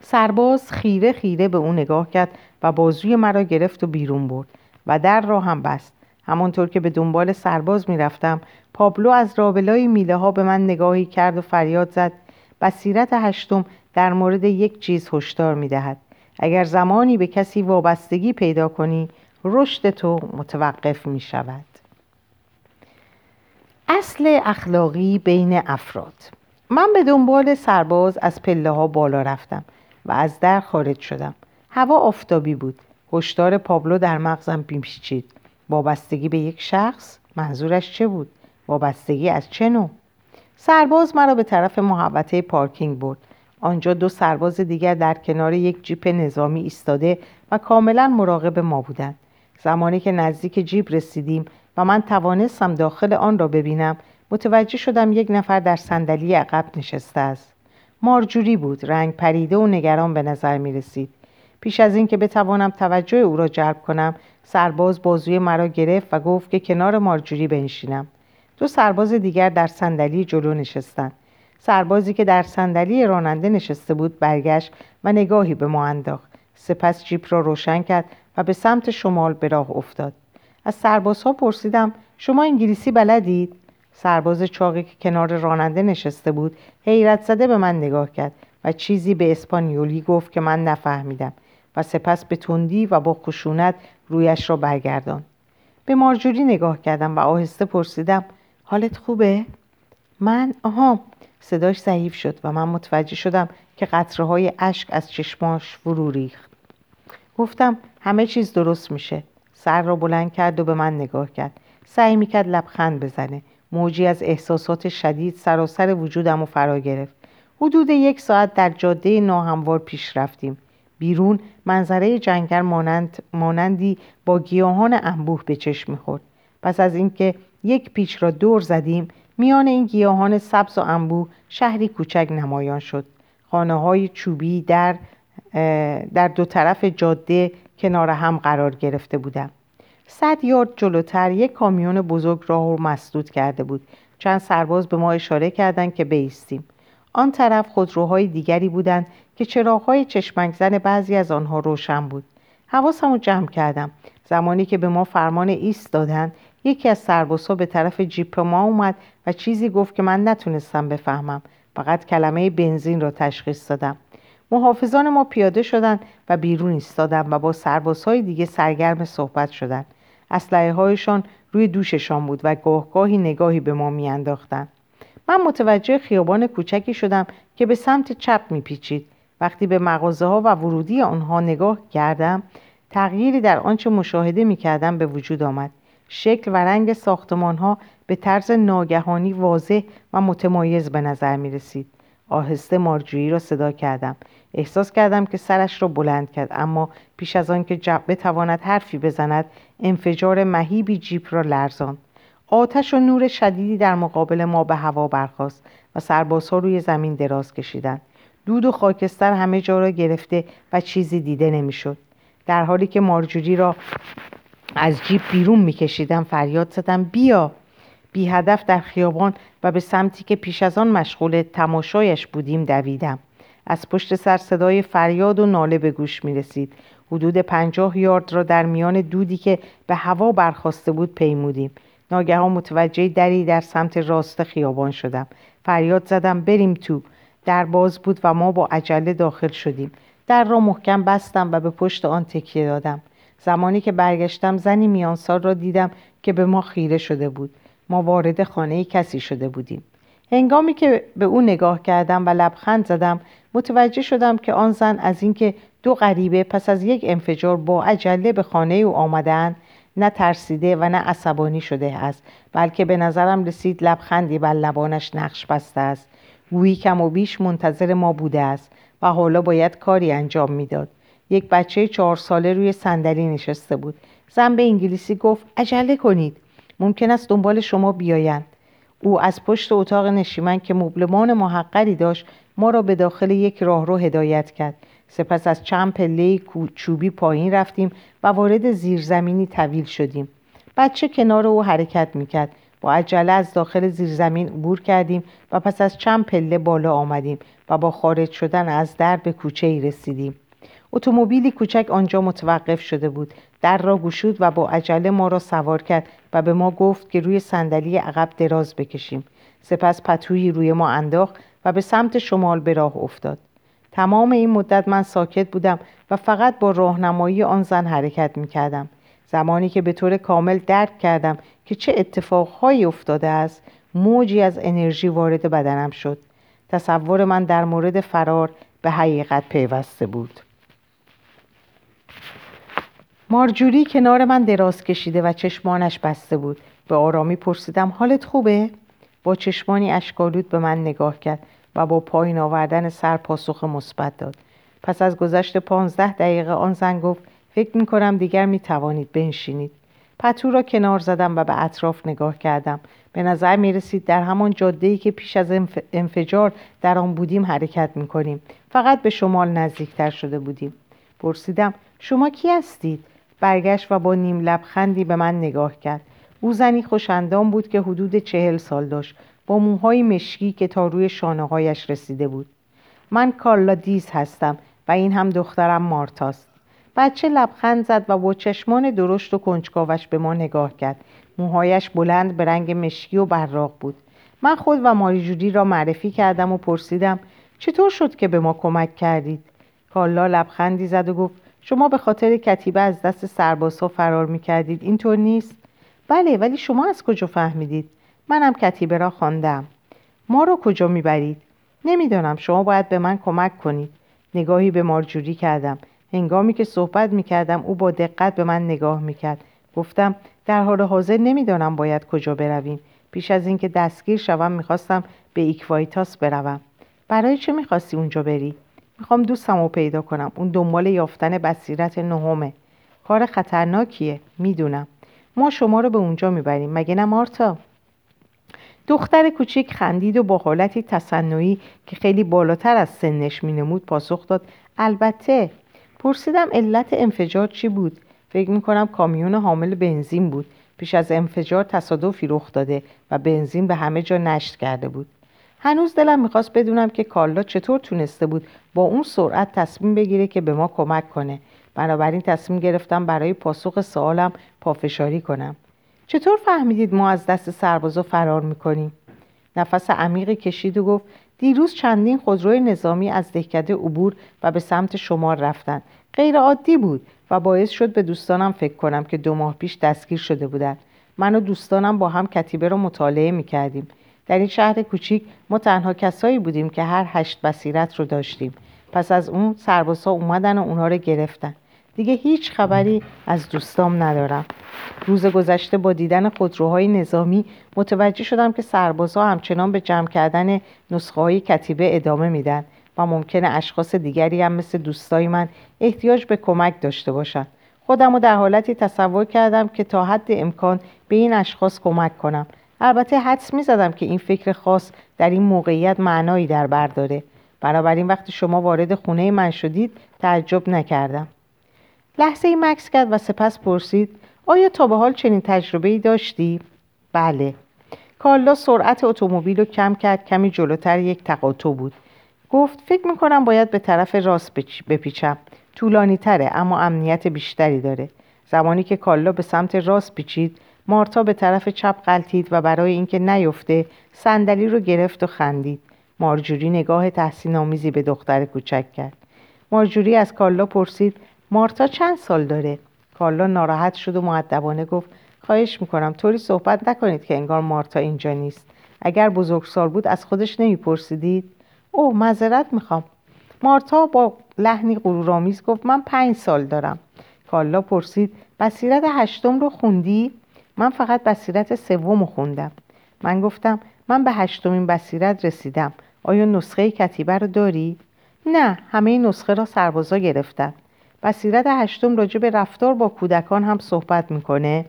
سرباز خیره خیره به او نگاه کرد و بازوی مرا گرفت و بیرون برد و در را هم بست. همانطور که به دنبال سرباز می‌رفتم پابلو از رابلای میله ها به من نگاهی کرد و فریاد زد. بصیرت هشتم در مورد یک چیز هشدار می‌دهد. اگر زمانی به کسی وابستگی پیدا کنی رشد تو متوقف می شود اصل اخلاقی بین افراد. من به دنبال سرباز از پله ها بالا رفتم و از در خارج شدم. هوا آفتابی بود. هشدار پابلو در مغزم پیچید وابستگی به یک شخص منظورش چه بود؟ وابستگی از چه نوع؟ سرباز مرا به طرف محوطه پارکینگ برد. آنجا دو سرباز دیگر در کنار یک جیپ نظامی ایستاده و کاملا مراقب ما بودند. زمانی که نزدیک جیب رسیدیم و من توانستم داخل آن را ببینم متوجه شدم یک نفر در صندلی عقب نشسته است. مارجوری بود رنگ پریده و نگران به نظر می رسید. پیش از اینکه بتوانم توجه او را جلب کنم سرباز بازوی مرا گرفت و گفت که کنار مارجوری بنشینم. دو سرباز دیگر در صندلی جلو نشستند. سربازی که در صندلی راننده نشسته بود برگشت و نگاهی به ما انداخت. سپس جیپ را روشن کرد و به سمت شمال به راه افتاد. از سربازها پرسیدم شما انگلیسی بلدید؟ سرباز چاقی که کنار راننده نشسته بود حیرت زده به من نگاه کرد و چیزی به اسپانیولی گفت که من نفهمیدم و سپس به تندی و با خشونت رویش را برگردان به مارجوری نگاه کردم و آهسته پرسیدم حالت خوبه؟ من آها. صداش ضعیف شد و من متوجه شدم که قطره های اشک از چشماش فرو ریخت. گفتم همه چیز درست میشه. سر را بلند کرد و به من نگاه کرد. سعی می‌کرد لبخند بزنه. موجی از احساسات شدید سراسر وجودم و فرا گرفت. حدود یک ساعت در جاده ناهموار پیش رفتیم. بیرون منظره جنگل مانند، مانندی با گیاهان انبوه به چشم می‌خورد. پس از اینکه یک پیچ را دور زدیم میان این گیاهان سبز و انبوه شهری کوچک نمایان شد. خانه های چوبی در, در دو طرف جاده کنار هم قرار گرفته بودند. صد یارد جلوتر یک کامیون بزرگ راه رو مسدود کرده بود. چند سرباز به ما اشاره کردند که بیستیم. آن طرف خودروهای دیگری بودند که چراغهای چشمک زن بعضی از آنها روشن بود. حواسم رو جمع کردم. زمانی که به ما فرمان ایست دادن یکی از سربازها به طرف جیپ ما اومد و چیزی گفت که من نتونستم بفهمم. فقط کلمه بنزین را تشخیص دادم. محافظان ما پیاده شدند و بیرون ایستادند و با سربازهای دیگه سرگرم صحبت شدند. اسلحه هایشان روی دوششان بود و گاهگاهی نگاهی به ما میانداختند. من متوجه خیابان کوچکی شدم که به سمت چپ میپیچید. وقتی به مغازه ها و ورودی آنها نگاه کردم تغییری در آنچه مشاهده می‌کردم به وجود آمد. شکل و رنگ ساختمان ها به طرز ناگهانی واضح و متمایز به نظر می رسید. آهسته مارجویی را صدا کردم. احساس کردم که سرش را بلند کرد اما پیش از آن که بتواند حرفی بزند انفجار مهیبی جیپ را لرزاند. آتش و نور شدیدی در مقابل ما به هوا برخاست و سربازها روی زمین دراز کشیدند. دود و خاکستر همه جا را گرفته و چیزی دیده نمی‌شد. در حالی که مارجوری را از جیب بیرون میکشیدم فریاد زدم بیا. بی هدف در خیابان و به سمتی که پیش از آن مشغول تماشایش بودیم دویدم. از پشت سر صدای فریاد و ناله به گوش می رسید حدود پنجاه یارد را در میان دودی که به هوا برخواسته بود پیمودیم. ناگهان متوجه دری در سمت راست خیابان شدم. فریاد زدم بریم تو. در باز بود و ما با عجله داخل شدیم. در را محکم بستم و به پشت آن تکیه دادم. زمانی که برگشتم زنی میانسال را دیدم که به ما خیره شده بود. ما وارد خانه کسی شده بودیم. هنگامی که به او نگاه کردم و لبخند زدم متوجه شدم که آن زن از اینکه دو غریبه پس از یک انفجار با عجله به خانه او آمدن نه ترسیده و نه عصبانی شده است بلکه به نظرم رسید لبخندی بر لبانش نقش بسته است. گویی کم و بیش منتظر ما بوده است و حالا باید کاری انجام می‌داد. یک بچه چهار ساله روی صندلی نشسته بود. زن به انگلیسی گفت عجله کنید. ممکن است دنبال شما بیایند. او از پشت اتاق نشیمن که مبلمان محقری داشت ما را به داخل یک راهرو هدایت کرد. سپس از چند پله چوبی پایین رفتیم و وارد زیرزمینی طویل شدیم. بچه کنار او حرکت می‌کرد. با عجله از داخل زیرزمین عبور کردیم و پس از چند پله بالا آمدیم و با خارج شدن از در به کوچه ای رسیدیم. اتومبیلی کوچک آنجا متوقف شده بود. در را گشود و با عجله ما را سوار کرد و به ما گفت که روی صندلی عقب دراز بکشیم. سپس پتویی روی ما انداخت و به سمت شمال به راه افتاد. تمام این مدت من ساکت بودم و فقط با راهنمایی آن زن حرکت می کردم. زمانی که به طور کامل درک کردم که چه اتفاقهایی افتاده است موجی از انرژی وارد بدنم شد. تصور من در مورد فرار به حقیقت پیوسته بود. مارجوری کنار من دراز کشیده و چشمانش بسته بود. به آرامی پرسیدم حالت خوبه؟ با چشمانی اشکالود به من نگاه کرد و با پایین آوردن سر پاسخ مثبت داد. پس از گذشت پانزده دقیقه آن زن گفت فکر می کنم دیگر می توانید بنشینید. پتو را کنار زدم و به اطراف نگاه کردم. به نظر می رسید در همان جاده‌ای که پیش از انفجار در آن بودیم حرکت می کنیم فقط به شمال نزدیکتر شده بودیم. پرسیدم شما کی هستید؟ برگشت و با نیم لبخندی به من نگاه کرد. او زنی خوشندام بود که حدود چهل سال داشت. با موهای مشکی که تا روی شانه هایش رسیده بود. من کارلا دیز هستم و این هم دخترم مارتاست. بچه لبخند زد و با چشمان درشت و کنجکاوش به ما نگاه کرد. موهایش بلند به رنگ مشکی و براق بود. من خود و ماری را معرفی کردم و پرسیدم چطور شد که به ما کمک کردید؟ کالا لبخندی زد و گفت شما به خاطر کتیبه از دست سربازها فرار می‌کردید. اینطور نیست. بله ولی شما از کجا فهمیدید؟ منم کتیبه را خواندم. ما را کجا می‌برید؟ نمی‌دانم. شما باید به من کمک کنید. نگاهی به مارجوری کردم. هنگامی که صحبت می‌کردم او با دقت به من نگاه می‌کرد. گفتم در حال حاضر نمی‌دانم باید کجا برویم. پیش از اینکه دستگیر شوم می‌خواستم به ایکوایتاس بروم. برای چه می‌خواستی اونجا بری؟ می‌خوام دوستم رو پیدا کنم. اون دنبال یافتن بصیرت نهمه. کار خطرناکیه. می‌دونم. ما شما رو به اونجا می‌بریم. مگه نه مارتا؟ دختر کوچیک خندید و با حالتی تصنعی که خیلی بالاتر از سنش مینمود پاسخ داد. البته پرسیدم علت انفجار چی بود؟ فکر می‌کنم کامیون حامل بنزین بود. پیش از انفجار تصادفی رخ داده و بنزین به همه جا نشت کرده بود. هنوز دلم می‌خواست بدونم که کارلا چطور تونسته بود با اون سرعت تصمیم بگیره که به ما کمک کنه. بنابراین تصمیم گرفتم برای پاسخ سوالم پافشاری کنم. چطور فهمیدید ما از دست سربازا فرار می‌کنیم؟ نفس عمیقی کشید و گفت دیروز چندین خودروی نظامی از دهکده عبور و به سمت شمال رفتند. غیر عادی بود و باعث شد به دوستانم فکر کنم که دو ماه پیش دستگیر شده بودند. من و دوستانم با هم کتیبه رو مطالعه می‌کردیم. در این شهر کوچیک ما تنها کسایی بودیم که هر هشت بصیرت رو داشتیم. پس از اون سربازها اومدن و اونها رو گرفتن. دیگه هیچ خبری از دوستام ندارم. روز گذشته با دیدن خودروهای نظامی متوجه شدم که سربازها همچنان به جمع کردن نسخه های کتیبه ادامه میدن و ممکنه اشخاص دیگری هم مثل دوستای من احتیاج به کمک داشته باشند خودم رو در حالتی تصور کردم که تا حد امکان به این اشخاص کمک کنم. البته حدس می زدم که این فکر خاص در این موقعیت معنایی در بر داره. بنابراین وقتی شما وارد خونه من شدید تعجب نکردم. لحظه ای مکس کرد و سپس پرسید آیا تا به حال چنین تجربه ای داشتی؟ بله. کارلا سرعت اتومبیل رو کم کرد کمی جلوتر یک تقاطع بود. گفت فکر می‌کنم باید به طرف راست بپیچم. طولانی تره اما امنیت بیشتری داره. زمانی که کالا به سمت راست پیچید مارتا به طرف چپ قلتید و برای اینکه نیفته صندلی رو گرفت و خندید. مارجوری نگاه تحسین آمیزی به دختر کوچک کرد. مارجوری از کالا پرسید مارتا چند سال داره? کارلا ناراحت شد و معدبانه گفت خواهش می‌کنم طوری صحبت نکنید که انگار مارتا اینجا نیست. اگر بزرگسال بود از خودش نمیپرسیدید. اوه معذرت می‌خوام. مارتا با لحنی غرورآمیز گفت من پنج سال دارم. کارلا پرسید بصیرت هشتم رو خوندی؟ من فقط بصیرت سوم خوندم. من گفتم من به هشتمین بصیرت رسیدم. آیا نسخه کتیبه رو داری؟ نه همه نسخه را سربازا گرفتن. بصیرت هشتم راجع به رفتار با کودکان هم صحبت می‌کنه.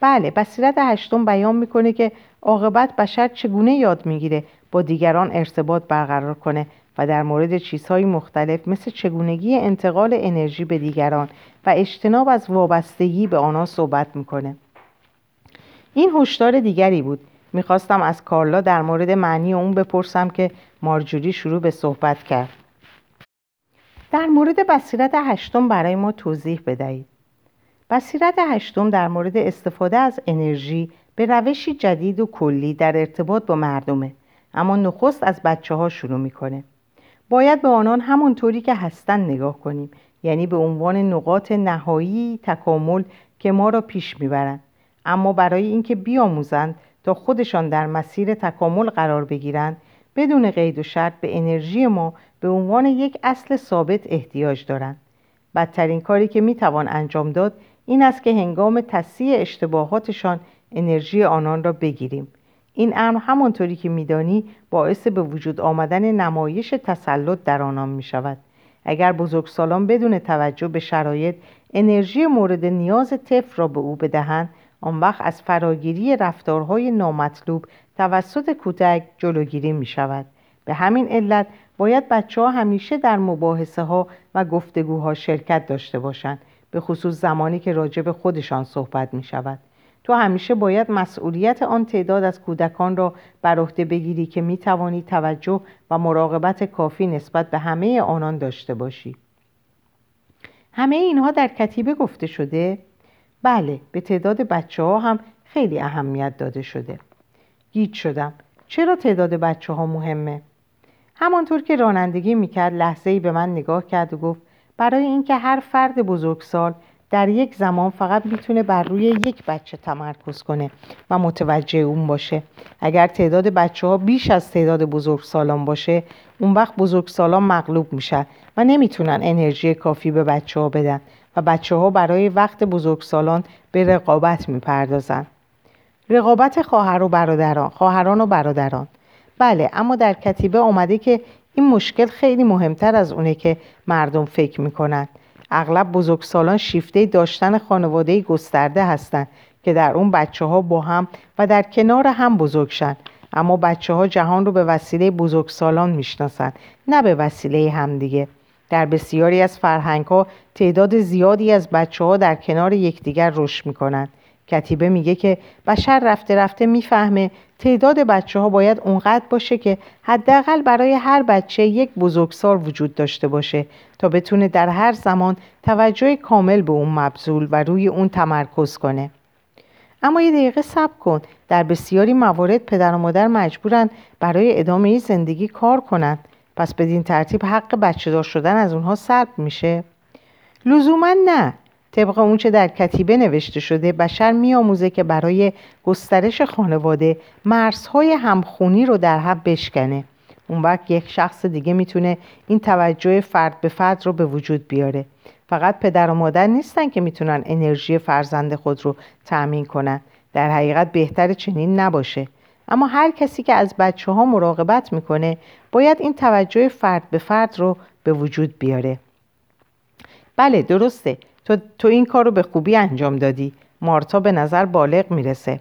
بله بصیرت هشتم بیان می‌کنه که عاقبت بشر چگونه یاد می‌گیره با دیگران ارتباط برقرار کنه و در مورد چیزهای مختلف مثل چگونگی انتقال انرژی به دیگران و اجتناب از وابستگی به آنها صحبت می‌کنه. این هشدار دیگری بود. می‌خواستم از کارلا در مورد معنی اون بپرسم که مارجوری شروع به صحبت کرد. در مورد بصیرت هشتم برای ما توضیح بدهید. بصیرت هشتم در مورد استفاده از انرژی به روشی جدید و کلی در ارتباط با مردمه اما نخست از بچه ها شروع می‌کنه. باید به آنان همونطوری که هستن نگاه کنیم یعنی به عنوان نقاط نهایی تکامل که ما را پیش می‌برند. اما برای اینکه بیاموزند تا خودشان در مسیر تکامل قرار بگیرند بدون قید و شرط به انرژی ما به عنوان یک اصل ثابت احتیاج دارند. بدترین کاری که می‌توان انجام داد این است که هنگام تصحیح اشتباهاتشان انرژی آنان را بگیریم. این امر همانطوری که میدانی باعث به وجود آمدن نمایش تسلط در آنان می شود اگر بزرگسالان بدون توجه به شرایط انرژی مورد نیاز طفل را به او بدهند آن وقت از فراگیری رفتارهای نامطلوب توسط کودک جلوگیری می شود به همین علت باید بچه ها همیشه در مباحثه ها و گفتگوها شرکت داشته باشند به خصوص زمانی که راجع به خودشان صحبت می شود تو همیشه باید مسئولیت آن تعداد از کودکان را بر عهده بگیری که می توانی توجه و مراقبت کافی نسبت به همه آنان داشته باشی. همه اینها در کتیبه گفته شده؟ بله به تعداد بچه ها هم خیلی اهمیت داده شده. گیج شدم. چرا تعداد بچه ها مهمه؟ همانطور که رانندگی می‌کرد لحظه ای به من نگاه کرد و گفت برای اینکه هر فرد بزرگسال در یک زمان فقط می‌تونه بر روی یک بچه تمرکز کنه و متوجه اون باشه. اگر تعداد بچه ها بیش از تعداد بزرگسالان باشه اون وقت بزرگسالان مغلوب میشن و نمی‌تونن انرژی کافی به بچه ها بدن. و بچه ها برای وقت بزرگسالان به رقابت می‌پردازن رقابت خواهر و برادران خواهران و برادران. بله اما در کتیبه آمده که این مشکل خیلی مهمتر از اونه که مردم فکر می‌کنن اغلب بزرگسالان شیفته داشتن خانواده گسترده هستند که در اون بچه ها با هم و در کنار هم بزرگشن اما بچه ها جهان رو به وسیله بزرگسالان می‌شناسند نه به وسیله همدیگه. در بسیاری از فرهنگ ها تعداد زیادی از بچه ها در کنار یکدیگر رشد می‌کنند. کتیبه میگه که بشر رفته رفته می‌فهمه تعداد بچه ها باید اونقدر باشه که حداقل برای هر بچه یک بزرگسال وجود داشته باشه تا بتونه در هر زمان توجه کامل به اون مبذول و روی اون تمرکز کنه. اما یه دقیقه صبر کن. در بسیاری موارد پدر و مادر مجبورن برای ادامه زندگی کار کنند. پس بدین ترتیب حق بچه دار شدن از اونها سلب میشه. لزوما نه. طبق اونچه در کتیبه نوشته شده بشر میآموزه که برای گسترش خانواده مرزهای همخونی رو در هم بشکنه. اون وقت یک شخص دیگه می‌تونه این توجه فرد به فرد رو به وجود بیاره. فقط پدر و مادر نیستن که می‌تونن انرژی فرزند خود رو تأمین کنن. در حقیقت بهتر چنین نباشه. اما هر کسی که از بچه ها مراقبت می‌کنه باید این توجه فرد به فرد رو به وجود بیاره. بله درسته. تو, تو این کار رو به خوبی انجام دادی. مارتا به نظر بالغ می‌رسه.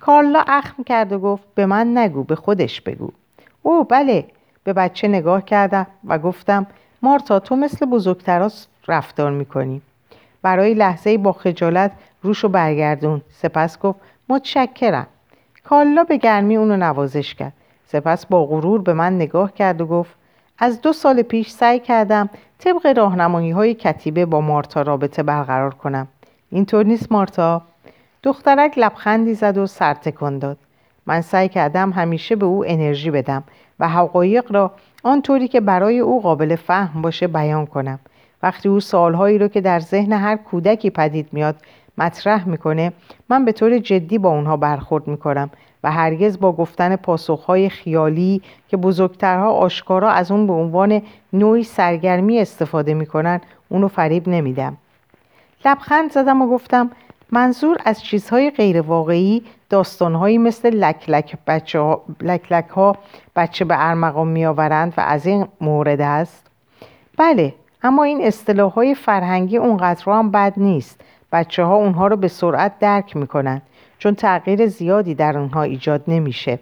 کارلا اخم کرد و گفت به من نگو به خودش بگو. او بله. به بچه نگاه کردم و گفتم مارتا تو مثل بزرگترا رفتار می‌کنی. برای لحظه با خجالت روشو برگردون. سپس گفت متشکرم. کالا به گرمی اونو نوازش کرد. سپس با غرور به من نگاه کرد و گفت از دو سال پیش سعی کردم طبق راهنمایی های کتیبه با مارتا رابطه برقرار کنم. اینطور نیست مارتا؟ دخترک لبخندی زد و سر تکان داد. من سعی کردم همیشه به او انرژی بدم و حقایق را آنطوری که برای او قابل فهم باشه بیان کنم. وقتی او سالهایی رو که در ذهن هر کودکی پدید میاد مطرح می‌کنه من به طور جدی با اونها برخورد می‌کنم و هرگز با گفتن پاسخهای خیالی که بزرگترها آشکارا از اون به عنوان نوعی سرگرمی استفاده می‌کنن اونو فریب نمیدم. لبخند زدم و گفتم منظور از چیزهای غیر واقعی داستانهایی مثل لک لک, بچه ها، لک, لک ها بچه به ارمغان میآورند و از این مورد است؟ بله اما این اصطلاح های فرهنگی اونقدر هم بد نیست. بچه ها اونها رو به سرعت درک می‌کنن چون تغییر زیادی در اونها ایجاد نمیشه.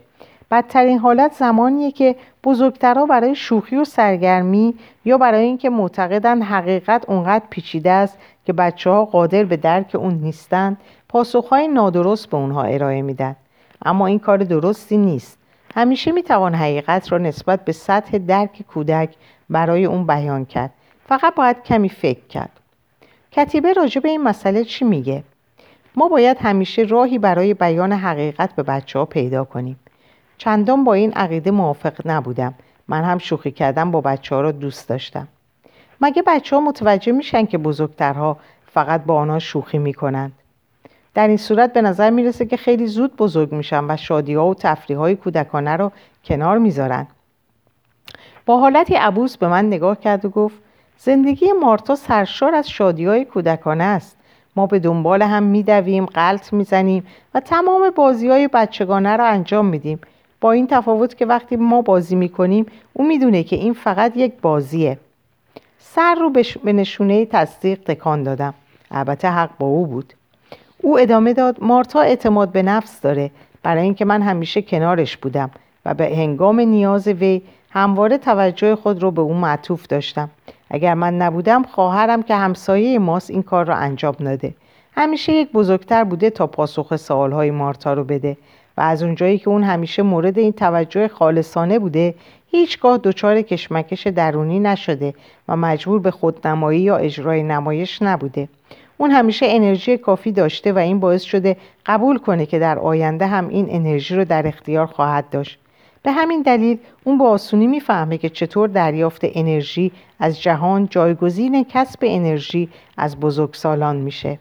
بدترین حالت زمانیه که بزرگترها برای شوخی و سرگرمی یا برای اینکه معتقدن حقیقت اونقدر پیچیده است که بچه ها قادر به درک اون نیستند پاسخهای نادرست به اونها ارائه میدن. اما این کار درستی نیست. همیشه می‌توان حقیقت را نسبت به سطح درک کودک برای اون بیان کرد. فقط باید کمی فکر کرد. کتیبه راجع به این مسئله چی میگه؟ ما باید همیشه راهی برای بیان حقیقت به بچه ها پیدا کنیم. چندان با این عقیده موافق نبودم. من هم شوخی کردم با بچه ها را دوست داشتم. مگه بچه ها متوجه میشن که بزرگترها فقط با آنها شوخی می‌کنند؟ در این صورت به نظر می‌رسه که خیلی زود بزرگ میشن و شادی ها و تفریح های کودکانه رو کنار می‌ذارن. با حالتی عبوس به من نگاه کرد و گفت زندگی مارتا سرشار از شادی های کودکانه است. ما به دنبال هم میدویم قلط می‌زنیم و تمام بازی های بچگانه را انجام میدیم. با این تفاوت که وقتی ما بازی می‌کنیم او می‌دونه که این فقط یک بازیه. سر رو به نشونه تصدیق تکان دادم. البته حق با او بود. او ادامه داد مارتا اعتماد به نفس داره. برای اینکه من همیشه کنارش بودم و به هنگام نیاز وی همواره توجه خود رو به او معطوف داشتم. اگر من نبودم خواهرم که همسایه ماست این کار را انجام داده همیشه یک بزرگتر بوده تا پاسخ سوالهای مارتا رو بده. و از اونجایی که اون همیشه مورد این توجه خالصانه بوده هیچگاه دچار کشمکش درونی نشده و مجبور به خودنمایی یا اجرای نمایش نبوده. اون همیشه انرژی کافی داشته و این باعث شده قبول کنه که در آینده هم این انرژی رو در اختیار خواهد داشت. به همین دلیل اون با آسونی می‌فهمه که چطور دریافت انرژی از جهان جایگزین کسب انرژی از بزرگسالان میشه.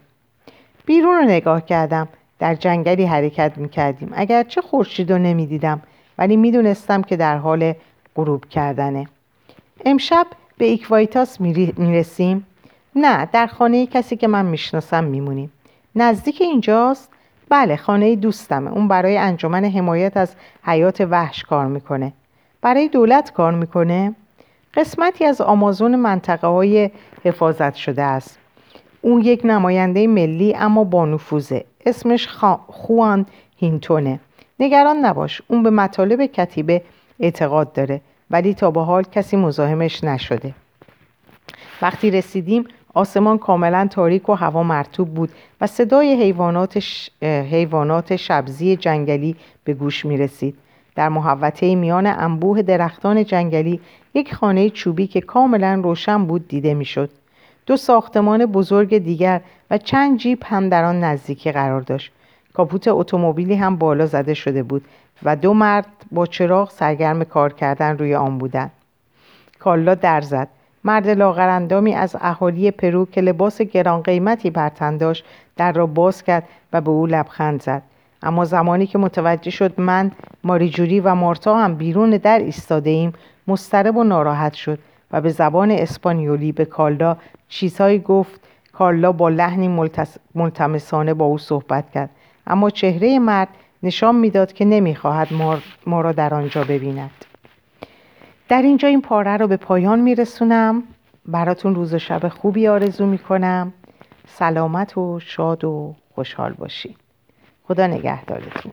بیرون رو نگاه کردم در جنگلی حرکت می‌کردیم. اگرچه خورشید رو نمی‌دیدم ولی می‌دونستم که در حال غروب کردنه. امشب به ایکوایتاس می‌رسیم؟ نه در خانه کسی که من می‌شناسم میمونیم. نزدیک اینجاست؟ بله خانه دوستمه. اون برای انجمن حمایت از حیات وحش کار می‌کنه. برای دولت کار می‌کنه. قسمتی از آمازون منطقه های حفاظت شده است. اون یک نماینده ملی اما با نفوذه. اسمش خوان هینتونه. نگران نباش اون به مطالب کتیبه اعتقاد داره. ولی تا به حال کسی مزاحمش نشده. وقتی رسیدیم آسمان کاملا تاریک و هوا مرتوب بود و صدای حیوانات, حیوانات شبزی جنگلی به گوش می رسید. در محوطه میان انبوه درختان جنگلی یک خانه چوبی که کاملا روشن بود دیده می‌شد. دو ساختمان بزرگ دیگر و چند جیپ هم در آن نزدیکی قرار داشت. کاپوت اتومبیلی هم بالا زده شده بود و دو مرد با چراغ سرگرم کار کردن روی آن بودند. کالا در زد. مرد لاغراندامی از اهالی پرو که لباس گران قیمتی بر داشت در را باز کرد و به او لبخند زد. اما زمانی که متوجه شد من ماریجوری و مارتا هم بیرون در ایستاده ایم مسترب و ناراحت شد و به زبان اسپانیولی به کالدا چیزهایی گفت. کارلا با لحنی ملتمسانه با او صحبت کرد. اما چهره مرد نشان می‌داد که نمی‌خواهد ما را در آنجا ببیند. در اینجا این پاره را به پایان میرسونم. براتون روز و شب خوبی آرزو می‌کنم. سلامت و شاد و خوشحال باشید خدا نگهدارتون.